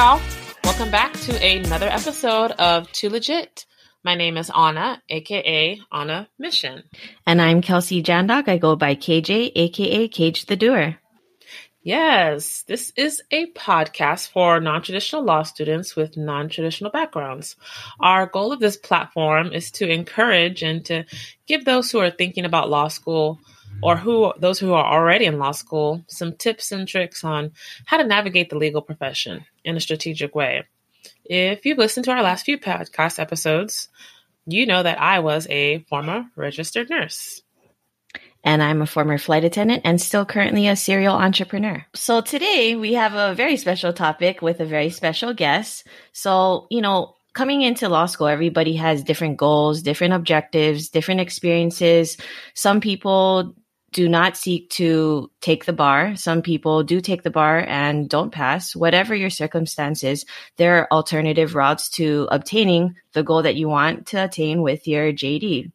Y'all. Welcome back to another episode of Too Legit. My name is Anna, aka Anna Mission. And I'm Kelsey Jandok. I go by KJ, aka Cage the Doer. Yes, this is a podcast for non traditional law students with non traditional backgrounds. Our goal of this platform is to encourage and to give those who are thinking about law school or who those who are already in law school some tips and tricks on how to navigate the legal profession in a strategic way. If you've listened to our last few podcast episodes, you know that I was a former registered nurse. And I'm a former flight attendant and still currently a serial entrepreneur. So today we have a very special topic with a very special guest. So, you know, coming into law school, everybody has different goals, different objectives, different experiences. Some people do not seek to take the bar. Some people do take the bar and don't pass. Whatever your circumstances, there are alternative routes to obtaining the goal that you want to attain with your JD.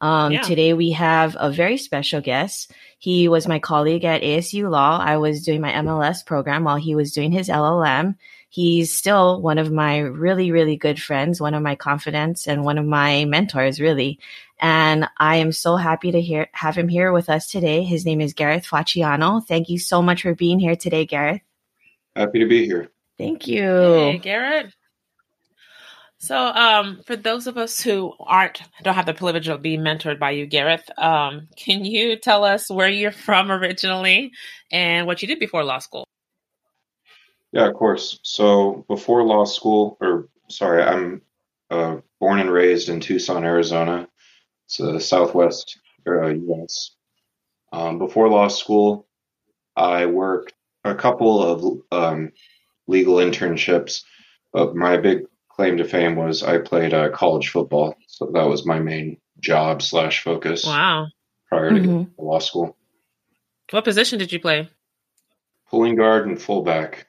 Um, yeah. Today we have a very special guest. He was my colleague at ASU Law. I was doing my MLS program while he was doing his LLM. He's still one of my really, really good friends, one of my confidants and one of my mentors, really. And I am so happy to hear, have him here with us today. His name is Gareth Facciano. Thank you so much for being here today, Gareth. Happy to be here. Thank you. Hey, Gareth. So, um, for those of us who aren't don't have the privilege of being mentored by you, Gareth, um, can you tell us where you're from originally and what you did before law school? Yeah, of course. So before law school, or sorry, I'm uh, born and raised in Tucson, Arizona. It's a Southwest uh, U.S. Um, before law school, I worked a couple of um, legal internships, but my big claim to fame was I played uh, college football, so that was my main job slash focus. Wow! Prior to mm-hmm. law school. What position did you play? Pulling guard and fullback.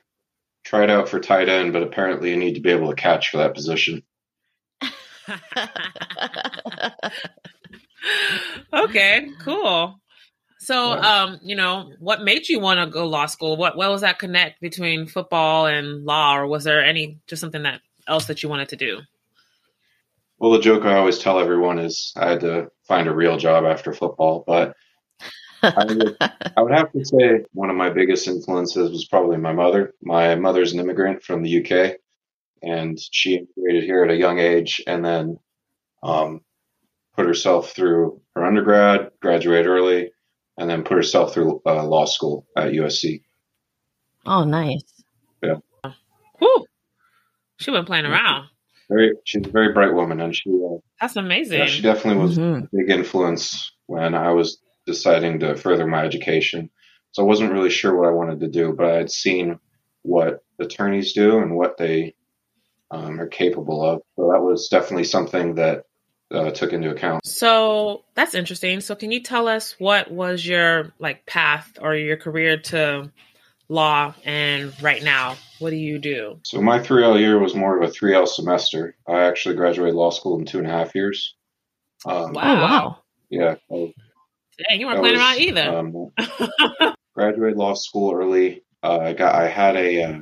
Tried out for tight end, but apparently you need to be able to catch for that position. okay, cool. So, um, you know, what made you want to go law school? What what was that connect between football and law, or was there any just something that else that you wanted to do? Well, the joke I always tell everyone is I had to find a real job after football, but I would, I would have to say one of my biggest influences was probably my mother. My mother's an immigrant from the UK, and she immigrated here at a young age and then um, put herself through her undergrad, graduate early, and then put herself through uh, law school at USC. Oh, nice. Yeah. Whew. She wasn't playing around. Very, she's a very bright woman, and she. Uh, That's amazing. Yeah, she definitely was mm-hmm. a big influence when I was deciding to further my education. So I wasn't really sure what I wanted to do, but I had seen what attorneys do and what they um, are capable of. So that was definitely something that uh, took into account. So that's interesting. So can you tell us what was your like path or your career to law and right now what do you do? So my 3L year was more of a 3L semester. I actually graduated law school in two and a half years. Um, wow. Oh, wow. Yeah. Dang, you weren't playing around either. Um, graduated law school early. Uh, I got. I had a. Uh,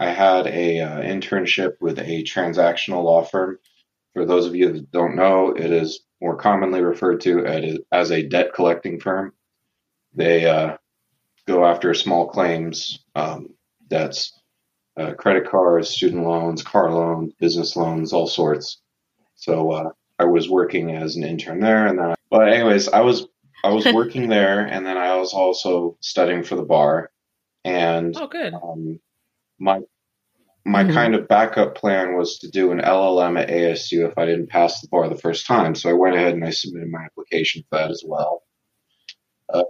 I had a uh, internship with a transactional law firm. For those of you that don't know, it is more commonly referred to as a debt collecting firm. They uh, go after small claims, um, debts, uh, credit cards, student loans, car loans, business loans, all sorts. So uh, I was working as an intern there, and then, I, but anyways, I was I was working there, and then I was also studying for the bar. And oh, good. Um, my my mm-hmm. kind of backup plan was to do an LLM at ASU if I didn't pass the bar the first time. So I went ahead and I submitted my application for that as well. Uh,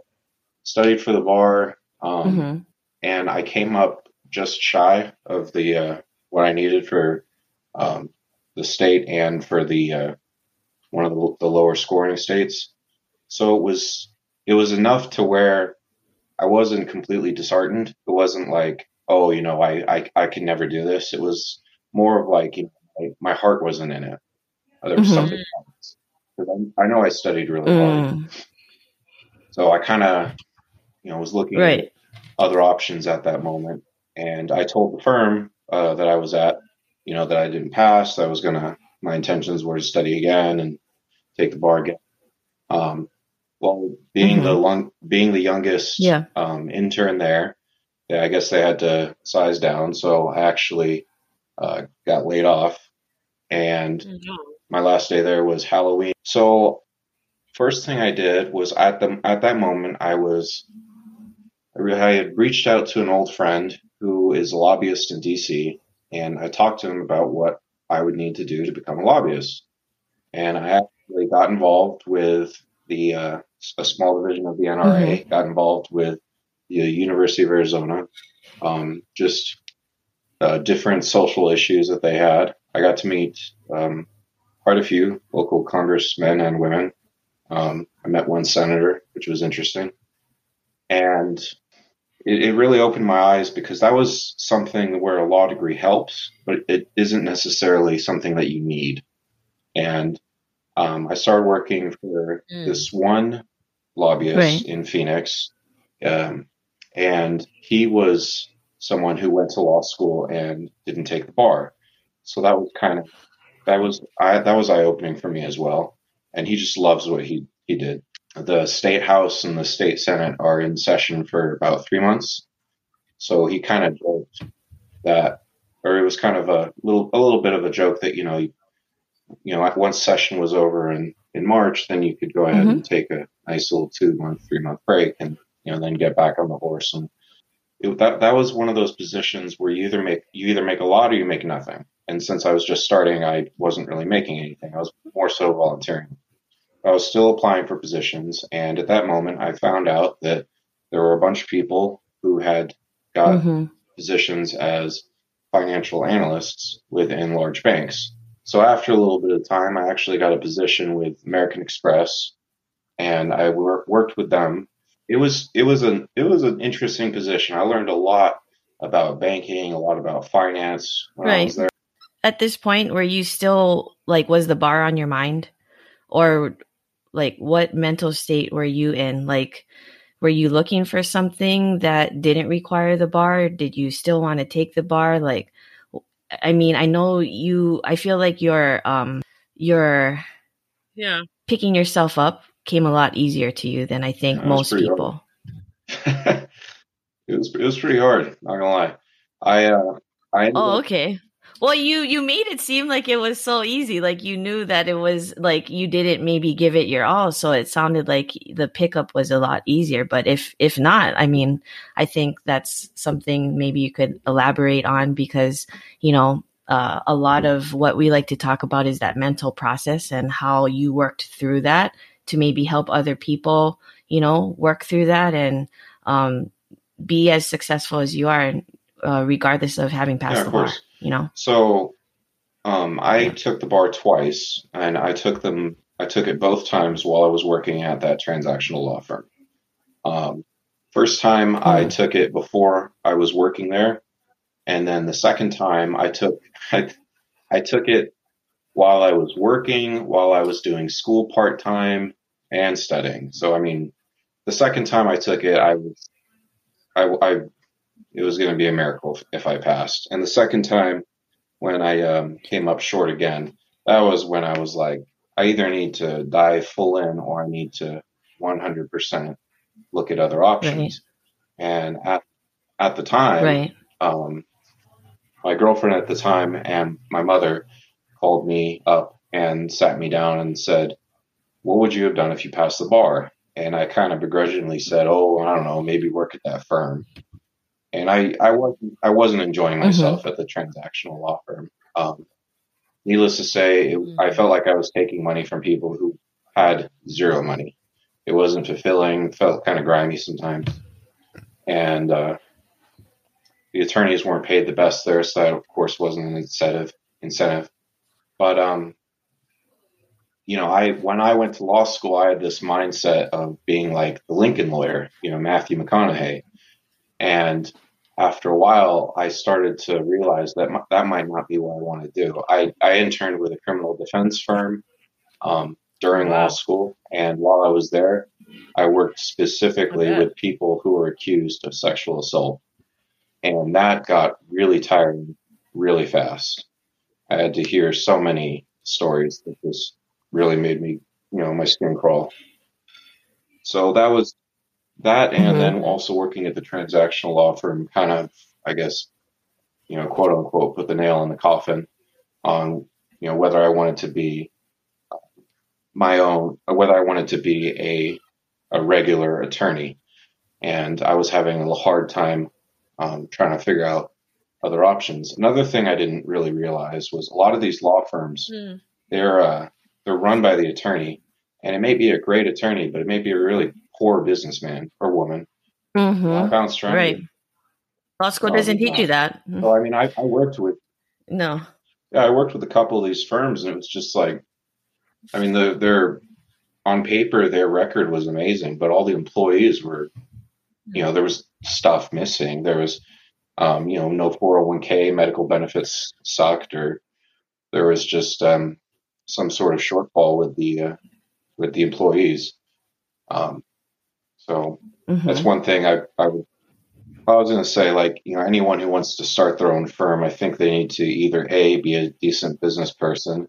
studied for the bar, um, mm-hmm. and I came up just shy of the uh, what I needed for um, the state and for the uh, one of the, the lower scoring states. So it was it was enough to where I wasn't completely disheartened. It wasn't like, oh, you know, I I, I can never do this. It was more of like, you know, my heart wasn't in it. There was mm-hmm. something else. I, I, know I studied really mm. hard, so I kind of, you know, was looking right. at other options at that moment, And I told the firm uh, that I was at, you know, that I didn't pass. I was gonna. My intentions were to study again and take the bar again. Um, well, being mm-hmm. the long, being the youngest yeah. um, intern there, yeah, I guess they had to size down. So I actually uh, got laid off, and mm-hmm. my last day there was Halloween. So first thing I did was at the at that moment I was I had reached out to an old friend who is a lobbyist in DC, and I talked to him about what I would need to do to become a lobbyist. And I actually got involved with the uh, a small division of the NRA, mm-hmm. got involved with the University of Arizona, um, just uh, different social issues that they had. I got to meet um, quite a few local congressmen and women. Um, I met one senator, which was interesting. And it, it, really opened my eyes because that was something where a law degree helps, but it isn't necessarily something that you need. And um, I started working for mm. this one lobbyist right. in Phoenix, um, and he was someone who went to law school and didn't take the bar. So that was kind of that was I, that was eye opening for me as well. And he just loves what he he did. The state house and the state senate are in session for about three months. So he kind of joked that, or it was kind of a little a little bit of a joke that you know you know once session was over in in March, then you could go ahead mm-hmm. and take a nice little two month, three month break, and you know then get back on the horse and it, that that was one of those positions where you either make you either make a lot or you make nothing. And since I was just starting, I wasn't really making anything. I was more so volunteering. I was still applying for positions, and at that moment, I found out that there were a bunch of people who had got mm-hmm. positions as financial analysts within large banks. So after a little bit of time, I actually got a position with American Express, and I wor- worked with them it was it was an it was an interesting position. I learned a lot about banking, a lot about finance when right. I was there. At this point, were you still like was the bar on your mind, or like what mental state were you in? Like, were you looking for something that didn't require the bar? Did you still want to take the bar? Like, I mean, I know you. I feel like you're um you're yeah picking yourself up came a lot easier to you than I think yeah, most people. it was it was pretty hard. Not gonna lie. I uh, I oh okay. Well, you you made it seem like it was so easy. Like you knew that it was like you didn't maybe give it your all, so it sounded like the pickup was a lot easier. But if if not, I mean, I think that's something maybe you could elaborate on because you know uh, a lot of what we like to talk about is that mental process and how you worked through that to maybe help other people, you know, work through that and um, be as successful as you are, uh, regardless of having passed yeah, the bar. You know. So, um, I yeah. took the bar twice, and I took them. I took it both times while I was working at that transactional law firm. Um, first time. I took it before I was working there, and then the second time I took I, I took it while I was working, while I was doing school part time, and studying. So, I mean, the second time I took it, I was, I, I it was going to be a miracle if I passed. And the second time when I um, came up short again, that was when I was like, I either need to dive full in or I need to 100% look at other options. Right. And at, at the time, right. um, my girlfriend at the time and my mother called me up and sat me down and said, what would you have done if you passed the bar? And I kind of begrudgingly said, oh, I don't know, maybe work at that firm. And I, I wasn't, I wasn't enjoying mm-hmm. myself mm-hmm. at the transactional law firm. Um, needless to say, it, I felt like I was taking money from people who had zero money. It wasn't fulfilling, felt kind of grimy sometimes. And, uh, the attorneys weren't paid the best there, so that of course wasn't an incentive. Incentive, but um, you know, I when I went to law school, I had this mindset of being like the Lincoln lawyer, you know, Matthew McConaughey, and after a while, I started to realize that m- that might not be what I want to do. I, I interned with a criminal defense firm um, during law school, and while I was there, I worked specifically with people who were accused of sexual assault. and that got really tiring really fast. I had to hear so many stories that just really made me, you know, my skin crawl. So that was that, and Mm-hmm. then also working at the transactional law firm, kind of, I guess, you know, quote unquote, put the nail in the coffin on, you know, whether I wanted to be my own, or whether I wanted to be a a regular attorney, and I was having a hard time um, trying to figure out other options. Another thing I didn't really realize was a lot of these law firms Hmm. they're uh, they're run by the attorney, and it may be a great attorney, but it may be a really poor businessman or woman. Mm-hmm. bounced. Right. Law school Oh, doesn't teach you that. So I mean, I, I worked with No. yeah, I worked with a couple of these firms, and it was just like, I mean, the, their on paper their record was amazing, but all the employees were, you know, there was stuff missing. There was, um, you know, no 401k, medical benefits sucked, or there was just um, some sort of shortfall with the uh, with the employees. Um, so Mhm. that's one thing I, I would. I was going to say, like, you know, anyone who wants to start their own firm, I think they need to either A, be a decent business person,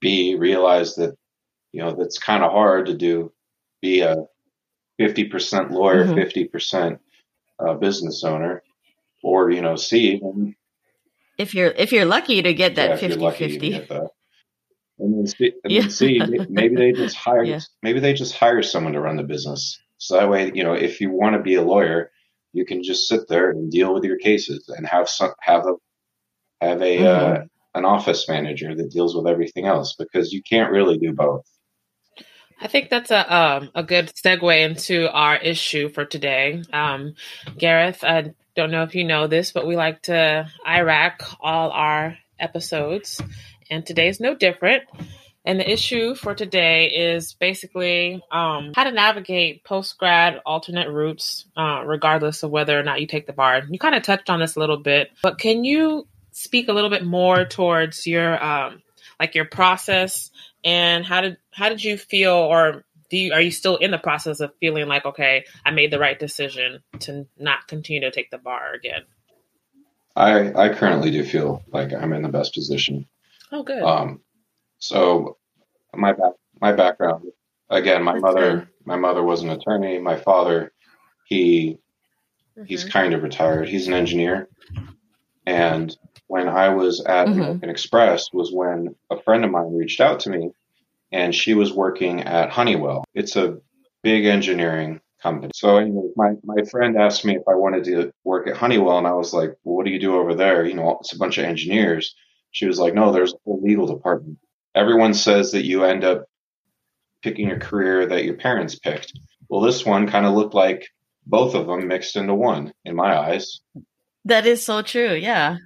B, realize that, you know, that's kind of hard to do, be a 50% lawyer, Mhm. 50% uh, business owner, or, you know, C, and, If you're if you're lucky to get that if you're 50 lucky 50. get that. And then C, and Yeah. maybe they just hire, Yeah. maybe they just hire someone to run the business. So that way, you know, if you want to be a lawyer, you can just sit there and deal with your cases and have some, have a, have a, uh, Mm-hmm. an office manager that deals with everything else because you can't really do both. I think that's a um, a good segue into our issue for today. Um, Gareth, I don't know if you know this, but we like to IRAC all our episodes, and today's no different. And the issue for today is basically um, how to navigate post grad alternate routes, uh, regardless of whether or not you take the bar. You kind of touched on this a little bit, but can you speak a little bit more towards your um, like your process and how did how did you feel or do you are you still in the process of feeling like okay i made the right decision to not continue to take the bar again I, I currently do feel like I'm in the best position. oh good Um, so my back, my background, again, my That's mother, good. my mother was an attorney. My father, he he's Mhm. kind of retired. He's an engineer. And when I was at Mhm. American Express was when a friend of mine reached out to me and she was working at Honeywell. It's a big engineering company. So anyway, my, my friend asked me if I wanted to work at Honeywell and I was like, well, what do you do over there? You know, it's a bunch of engineers. She was like, no, there's a whole legal department. Everyone says that you end up picking a career that your parents picked. Well, this one kind of looked like both of them mixed into one in my eyes. That is so true. Yeah.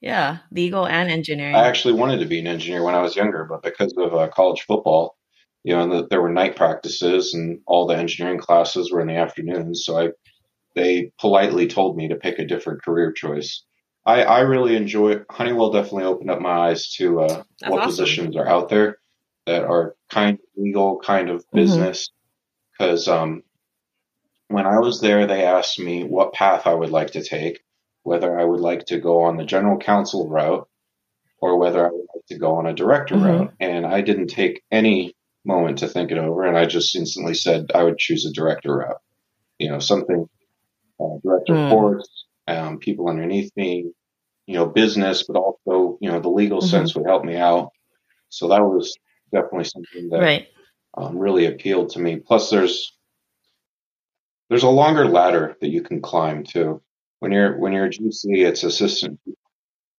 Yeah. Legal and engineering. I actually wanted to be an engineer when I was younger, but because of uh, college football, you know, and the, there were night practices and all the engineering classes were in the afternoons. So I, they politely told me to pick a different career choice. I, I really enjoy Honeywell. Definitely opened up my eyes to uh, what awesome. positions are out there that are kind of legal, kind of business. Because um, when I was there, they asked me what path I would like to take, whether I would like to go on the general counsel route or whether I would like to go on a director Mhm. route. And I didn't take any moment to think it over, and I just instantly said I would choose a director route. You know, something uh, direct Hmm. reports, um, people underneath me, you know, business, but also you know the legal Mhm. sense would help me out. So that was definitely something that right. um, really appealed to me. Plus, there's there's a longer ladder that you can climb too. When you're when you're a GC, it's assistant.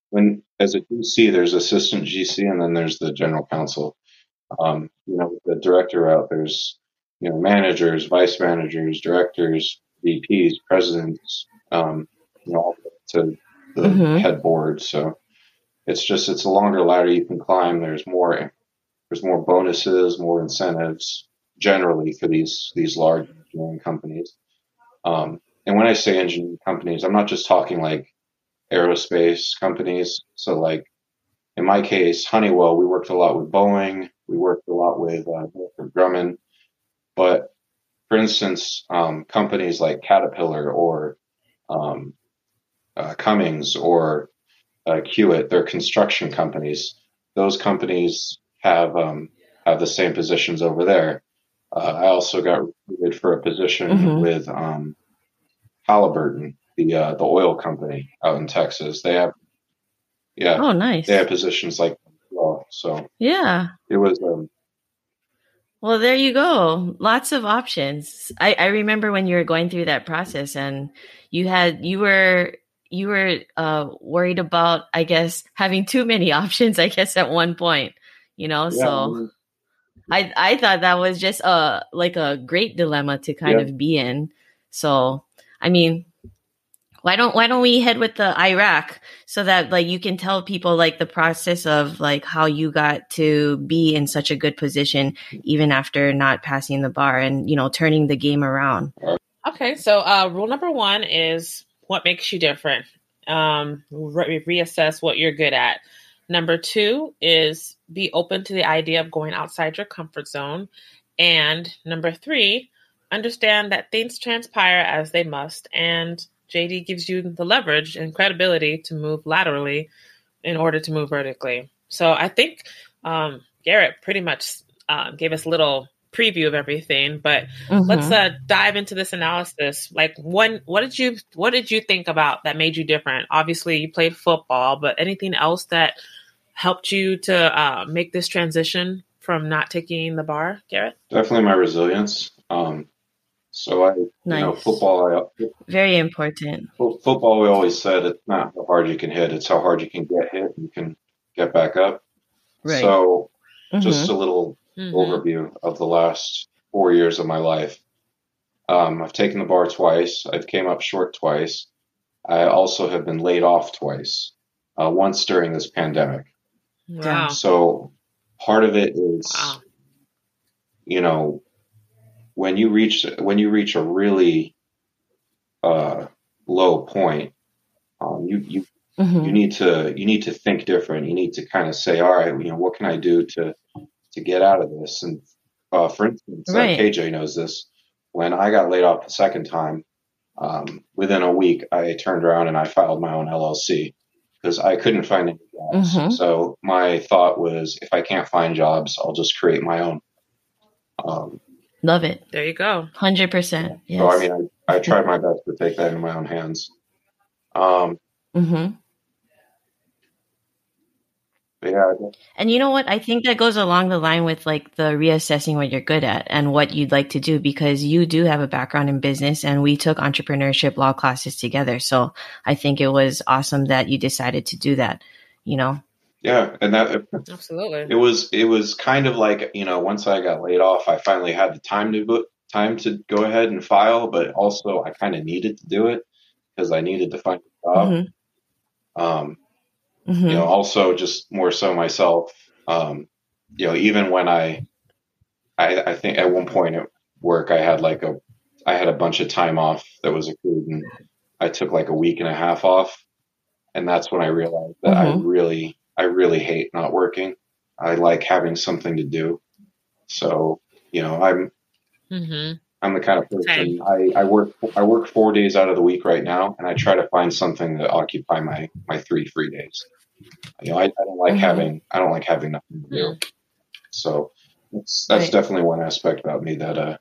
When as a GC, there's assistant GC, and then there's the general counsel. Um, you know, the director out there's you know managers, vice managers, directors, VPs, presidents. Um, you know, all the way to the Mhm. head board. So it's just it's a longer ladder you can climb. There's more there's more bonuses, more incentives generally for these these large engineering companies. Um, and when I say engineering companies, I'm not just talking like aerospace companies. So like in my case, Honeywell, we worked a lot with Boeing, we worked a lot with uh, Northrop Grumman, but for instance, um, companies like Caterpillar or um, uh, Cummins or uh, Kiewit, they're construction companies. Those companies have um, have the same positions over there. Uh, I also got recruited for a position Mhm. with um, Halliburton, the uh, the oil company out in Texas. They have yeah, Oh, nice. they have positions like that well. So Yeah. it was um, Well, there you go. Lots of options. I, I remember when you were going through that process and you had, you were, you were uh, worried about, I guess, having too many options, I guess, at one point, you know? yeah, so I, I thought that was just a, like a great dilemma to kind Yeah. of be in. So, I mean, why don't why don't we head with the IRAC so that like you can tell people like the process of like how you got to be in such a good position even after not passing the bar and you know turning the game around. Okay, so uh, rule number one is what makes you different. Um, re- reassess what you're good at. Number two is be open to the idea of going outside your comfort zone. And number three, understand that things transpire as they must. And JD gives you the leverage and credibility to move laterally in order to move vertically. So I think um, Garrett pretty much uh, gave us little preview of everything, but let's Mhm. uh, dive into this analysis. Like, one, what did you what did you think about that made you different? Obviously, you played football, but anything else that helped you to uh, make this transition from not taking the bar, Garrett? definitely my resilience. Um, so I, you know, football. I, Very important. football. We always said it's not how hard you can hit; it's how hard you can get hit. and You can get back up. Right. So, Mhm. just a little Mhm. overview of the last four years of my life. Um, I've taken the bar twice. I've came up short twice. I also have been laid off twice. Uh, once during this pandemic. Wow. So part of it is, Wow. you know, when you reach when you reach a really uh, low point, um, you you Mhm. you need to you need to think different. You need to kind of say, all right, you know, what can I do to to get out of this? And uh, for instance, uh, KJ knows this. When I got laid off the second time, um, within a week, I turned around and I filed my own LLC because I couldn't find any jobs. Mhm. So my thought was, if I can't find jobs, I'll just create my own. Um, Love it. There you go. 100%. Yes. So I mean, I, I tried my best to take that in my own hands. Um, Mhm. But yeah, And you know what? I think that goes along the line with like the reassessing what you're good at and what you'd like to do because you do have a background in business and we took entrepreneurship law classes together. So I think it was awesome that you decided to do that, you know? yeah, and that Absolutely. it was it was kind of like you know once I got laid off, I finally had the time to go, time to go ahead and file, but also I kind of needed to do it because I needed to find a job. Mhm. Um, Mhm. you know, also just more so myself. Um, you know, even when I, I, I think at one point at work I had like a, I had a bunch of time off that was accrued, and I took like a week and a half off, and that's when I realized that I Mhm. really, I really hate not working. I like having something to do. So, you know, I'm hmm I'm the kind of person I, I work I work four days out of the week right now, and I try to find something to occupy my my three free days. You know, I, I don't like Mhm. having I don't like having nothing to do. So that's that's Right. definitely one aspect about me that uh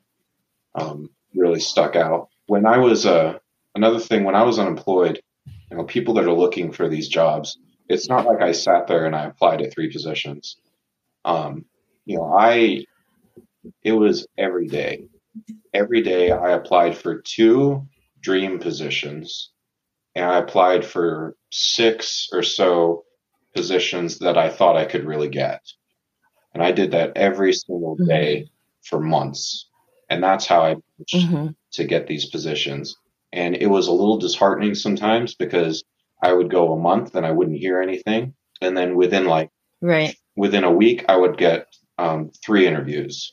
um really stuck out. When I was uh another thing when I was unemployed, you know, people that are looking for these jobs, it's not like I sat there and I applied at three positions. Um, you know, I it was every day every day I applied for two dream positions and I applied for six or so positions that I thought I could really get. And I did that every single Mhm. day for months. And that's how I managed Mhm. to get these positions. And it was a little disheartening sometimes because I would go a month and I wouldn't hear anything. And then within like Right. within a week, I would get um, three interviews.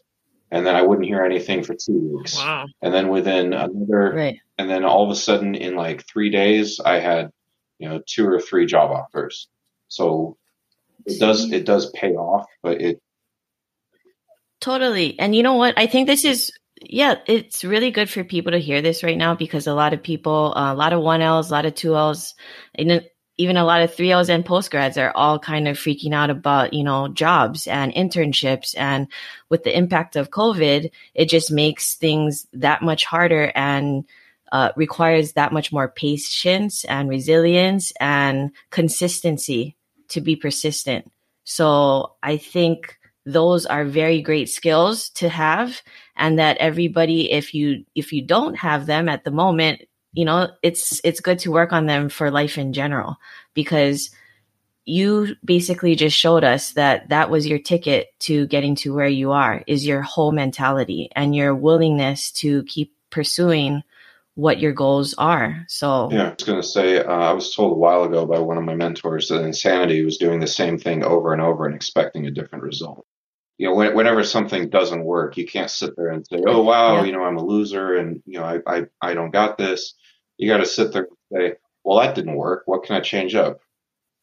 And then I wouldn't hear anything for two weeks. Wow. And then within another, Right. and then all of a sudden in like three days, I had, you know, two or three job offers. So it does, it does pay off, but it, Totally. And you know what? I think this is yeah, it's really good for people to hear this right now because a lot of people, uh, a lot of 1Ls, a lot of 2Ls, and even a lot of 3Ls and postgrads are all kind of freaking out about, you know, jobs and internships. And with the impact of COVID, it just makes things that much harder and uh, requires that much more patience and resilience and consistency to be persistent. So I think those are very great skills to have and that everybody if you if you don't have them at the moment you know it's it's good to work on them for life in general because you basically just showed us that that was your ticket to getting to where you are is your whole mentality and your willingness to keep pursuing what your goals are. So yeah, I was going to say uh, I was told a while ago by one of my mentors that insanity was doing the same thing over and over and expecting a different result. You know, when, whenever something doesn't work, you can't sit there and say, "Oh wow, yeah. you know, I'm a loser and you know, I I, I don't got this." You got to sit there and say, "Well, that didn't work. What can I change up?"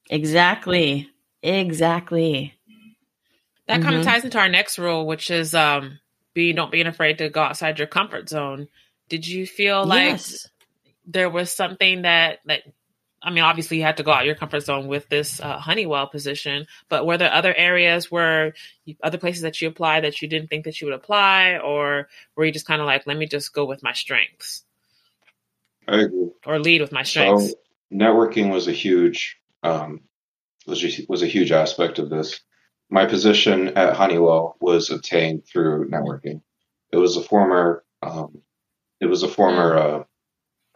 Exactly. Exactly. That kind mm-hmm. of ties into our next rule, which is um, be don't being afraid to go outside your comfort zone. Did you feel like yes. there was something that that I mean, obviously you had to go out your comfort zone with this uh, Honeywell position, but were there other areas where you, other places that you applied that you didn't think that you would apply, or were you just kind of like, let me just go with my strengths? I agree. Or lead with my strengths. So, networking was a huge um, was was a huge aspect of this. My position at Honeywell was obtained through networking. It was a former um, it was a former uh,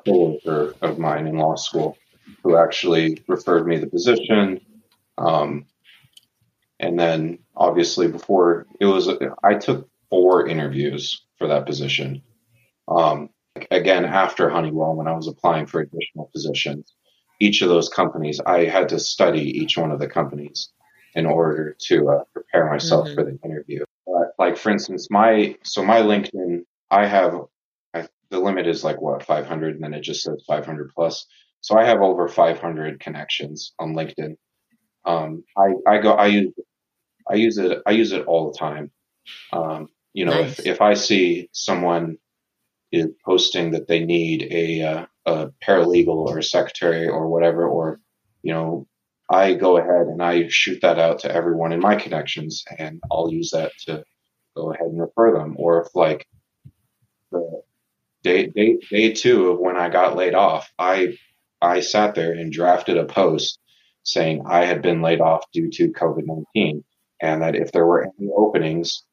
coworker of mine in law school who actually referred me the position. Um, and then obviously before it was, I took four interviews for that position. Um, again, after Honeywell, when I was applying for additional positions, each of those companies, I had to study each one of the companies in order to uh, prepare myself mm-hmm. for the interview. But like for instance, my so my LinkedIn, I have the limit is like what 500 and then it just says 500 plus so i have over 500 connections on linkedin. Um, I, I go i use i use it i use it all the time. Um, you know nice. if, if i see someone is posting that they need a, uh, a paralegal or a secretary or whatever or you know i go ahead and i shoot that out to everyone in my connections and i'll use that to go ahead and refer them. Or if like the day day day two of when I got laid off, I I sat there and drafted a post saying I had been laid off due to COVID nineteen, and that if there were any openings,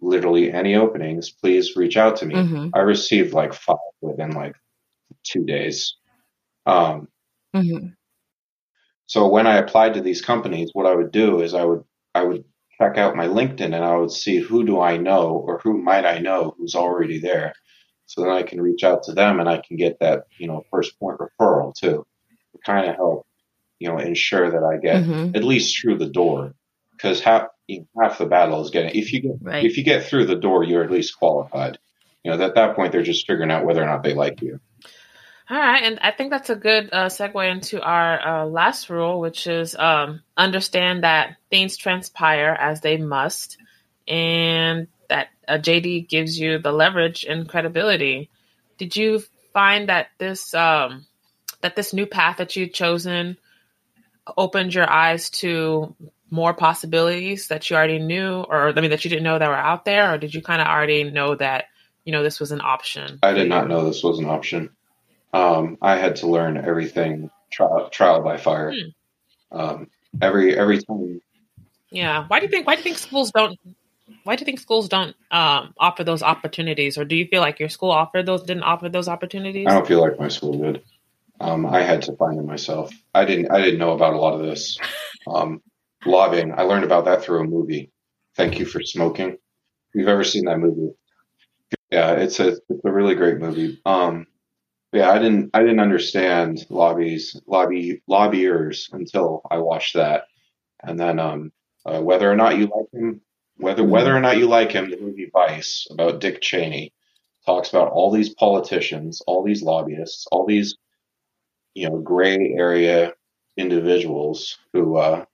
literally any openings, please reach out to me. Mm-hmm. I received like five within like two days. Um, mm-hmm. So when I applied to these companies, what I would do is I would I would check out my LinkedIn and I would see who do I know or who might I know who's already there so then I can reach out to them and I can get that, you know, first point referral too, to kind of help, you know, ensure that I get mm-hmm. at least through the door. Because half you know, half the battle is getting if you get right. if you get through the door, you're at least qualified. You know, at that point they're just figuring out whether or not they like you. All right, and I think that's a good uh, segue into our uh, last rule, which is um, understand that things transpire as they must, and that a JD gives you the leverage and credibility. Did you find that this um, that this new path that you've chosen opened your eyes to more possibilities that you already knew, or I mean that you didn't know that were out there, or did you kind of already know that you know this was an option? I did not know this was an option. Um, I had to learn everything trial, trial by fire. Hmm. Um, every every time. Yeah. Why do you think? Why do you think schools don't why do you think schools don't um, offer those opportunities, or do you feel like your school offered those didn't offer those opportunities? I don't feel like my school did. Um, I had to find it myself. I didn't. I didn't know about a lot of this um, lobbying. I learned about that through a movie. Thank you for smoking. If you've ever seen that movie, yeah, it's a it's a really great movie. Um, yeah, I didn't I didn't understand lobbies lobby lobbyers until I watched that, and then um, uh, whether or not you like him, whether mm-hmm. whether or not you like him, the movie Vice about Dick Cheney talks about all these politicians, all these lobbyists, all these you know gray area individuals who uh,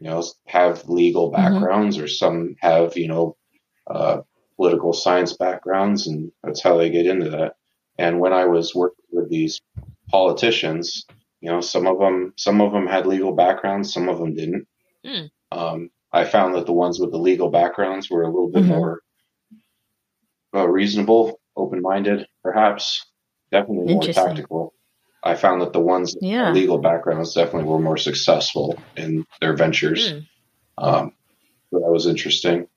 you know have legal mm-hmm. backgrounds mm-hmm. or some have you know uh, political science backgrounds, and that's how they get into that. And when I was working with these politicians, you know, some of them some of them had legal backgrounds, some of them didn't. Mm. Um, I found that the ones with the legal backgrounds were a little bit mm-hmm. more uh, reasonable, open minded, perhaps, definitely more tactical. I found that the ones yeah. with legal backgrounds definitely were more successful in their ventures. Mm. Um, so that was interesting.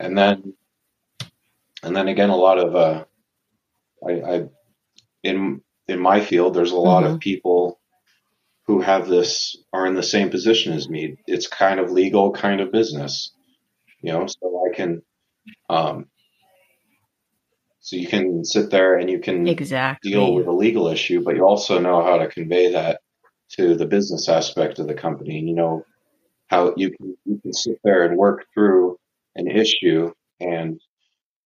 And then, and then again, a lot of, uh, I, I, in, in my field, there's a lot mm-hmm. of people who have this are in the same position as me. It's kind of legal, kind of business, you know. So I can, um, so you can sit there and you can exactly deal with a legal issue, but you also know how to convey that to the business aspect of the company. And you know how you can you can sit there and work through an issue, and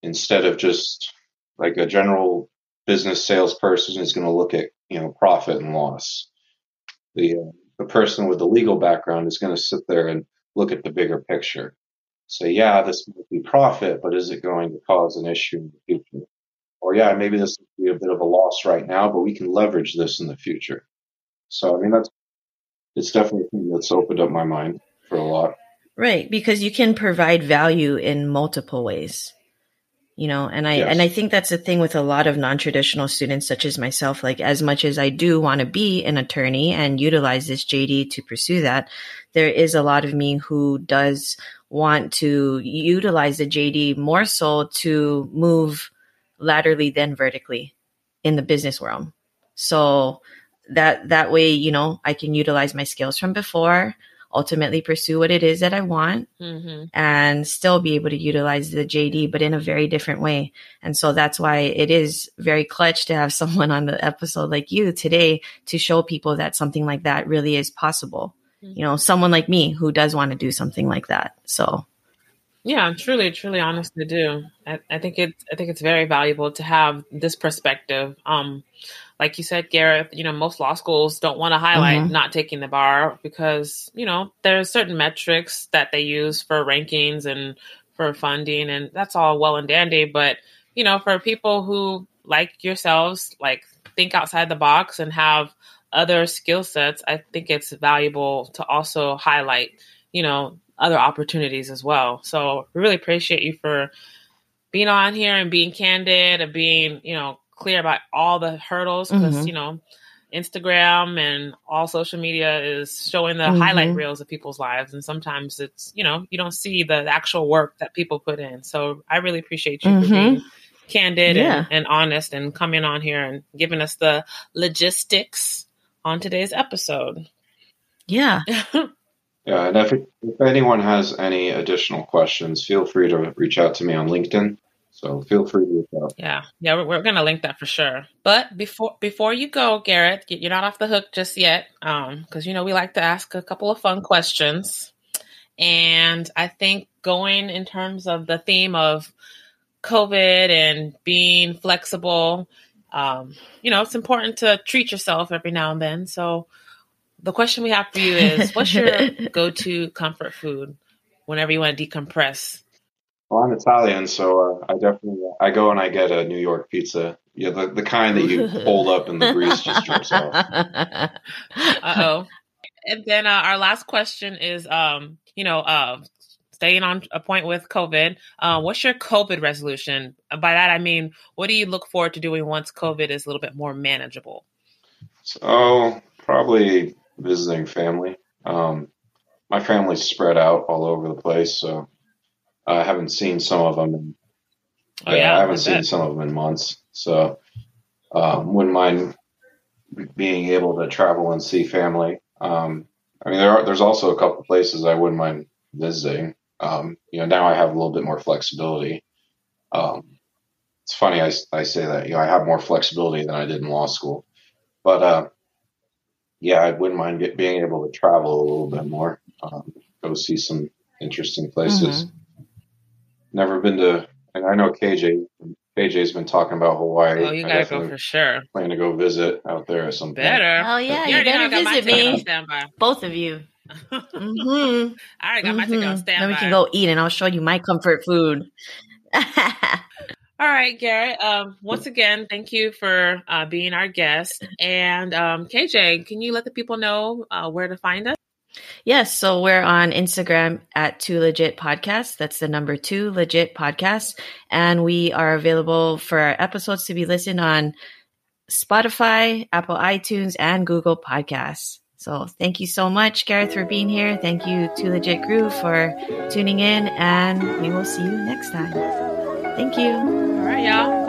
instead of just like a general business salesperson is going to look at you know profit and loss the uh, the person with the legal background is going to sit there and look at the bigger picture. Say, yeah, this might be profit, but is it going to cause an issue in the future? Or yeah, maybe this will be a bit of a loss right now, but we can leverage this in the future. So I mean, that's it's definitely a thing that's opened up my mind for a lot. Right, because you can provide value in multiple ways you know and i yes. and i think that's the thing with a lot of non-traditional students such as myself like as much as i do want to be an attorney and utilize this jd to pursue that there is a lot of me who does want to utilize the jd more so to move laterally than vertically in the business world so that that way you know i can utilize my skills from before ultimately pursue what it is that I want mm-hmm. and still be able to utilize the JD, but in a very different way. And so that's why it is very clutch to have someone on the episode like you today to show people that something like that really is possible. Mm-hmm. You know, someone like me who does want to do something like that. So yeah, truly, truly honestly do. I, I think it's I think it's very valuable to have this perspective. Um, like you said, Gareth, you know, most law schools don't want to highlight mm-hmm. not taking the bar because, you know, there's certain metrics that they use for rankings and for funding and that's all well and dandy. But, you know, for people who like yourselves, like think outside the box and have other skill sets, I think it's valuable to also highlight, you know, other opportunities as well. So we really appreciate you for being on here and being candid and being, you know, clear about all the hurdles because mm-hmm. you know Instagram and all social media is showing the mm-hmm. highlight reels of people's lives. And sometimes it's, you know, you don't see the actual work that people put in. So I really appreciate you mm-hmm. for being candid yeah. and, and, honest and coming on here and giving us the logistics on today's episode. Yeah. yeah. And if, if anyone has any additional questions, feel free to reach out to me on LinkedIn. So feel free to reach out. Yeah, yeah, we're, we're going to link that for sure. But before before you go, Garrett, you're not off the hook just yet, because um, you know we like to ask a couple of fun questions, and I think going in terms of the theme of COVID and being flexible, um, you know, it's important to treat yourself every now and then. So the question we have for you is, what's your go-to comfort food whenever you want to decompress? Well, I'm Italian, so uh, I definitely I go and I get a New York pizza. Yeah, the, the kind that you hold up and the grease just drips off. Uh oh. And then uh, our last question is, um, you know, uh, staying on a point with COVID. Uh, what's your COVID resolution? By that I mean, what do you look forward to doing once COVID is a little bit more manageable? So probably visiting family. Um, my family's spread out all over the place, so I haven't seen some of them. In, oh, yeah, I haven't seen some of them in months. So um, wouldn't mind being able to travel and see family. Um, I mean, there are there's also a couple places I wouldn't mind visiting. Um, you know, now I have a little bit more flexibility. Um, it's funny I, I say that. You know, I have more flexibility than I did in law school, but uh, yeah, I wouldn't mind get, being able to travel a little bit more, um, go see some interesting places. Mm-hmm never been to, and I know KJ. KJ's been talking about Hawaii. Oh, you gotta go for sure. Plan to go visit out there at some Better. Oh yeah, you, you better visit me. Both of you. mm-hmm. I already got my mm-hmm. ticket on standby. Then we can go eat, and I'll show you my comfort food. All right, Garrett. Um, once again, thank you for uh, being our guest. And um, KJ, can you let the people know uh, where to find us? Yes, so we're on Instagram at Two Legit Podcast. That's the number two legit podcast. And we are available for our episodes to be listened on Spotify, Apple iTunes, and Google Podcasts. So thank you so much, Gareth, for being here. Thank you to Legit Crew for tuning in, and we will see you next time. Thank you. All right, y'all.